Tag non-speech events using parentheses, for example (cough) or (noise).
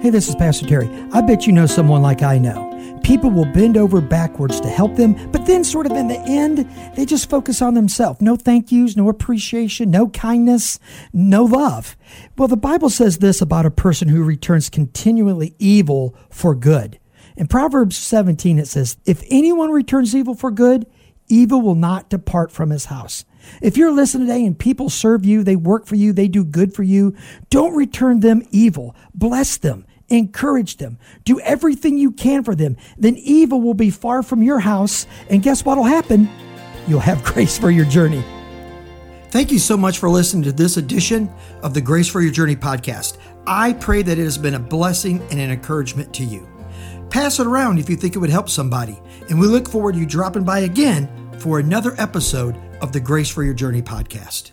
Hey, this is Pastor Terry. I bet you know someone like I know. People will bend over backwards to help them, but then, sort of in the end, they just focus on themselves. No thank yous, no appreciation, no kindness, no love. Well, the Bible says this about a person who returns continually evil for good. In Proverbs 17, it says, If anyone returns evil for good, evil will not depart from his house. If you're listening today and people serve you, they work for you, they do good for you, don't return them evil. Bless them, encourage them, do everything you can for them. Then evil will be far from your house. And guess what will happen? You'll have (laughs) grace for your journey. Thank you so much for listening to this edition of the Grace for Your Journey podcast. I pray that it has been a blessing and an encouragement to you. Pass it around if you think it would help somebody. And we look forward to you dropping by again for another episode of the Grace for Your Journey podcast.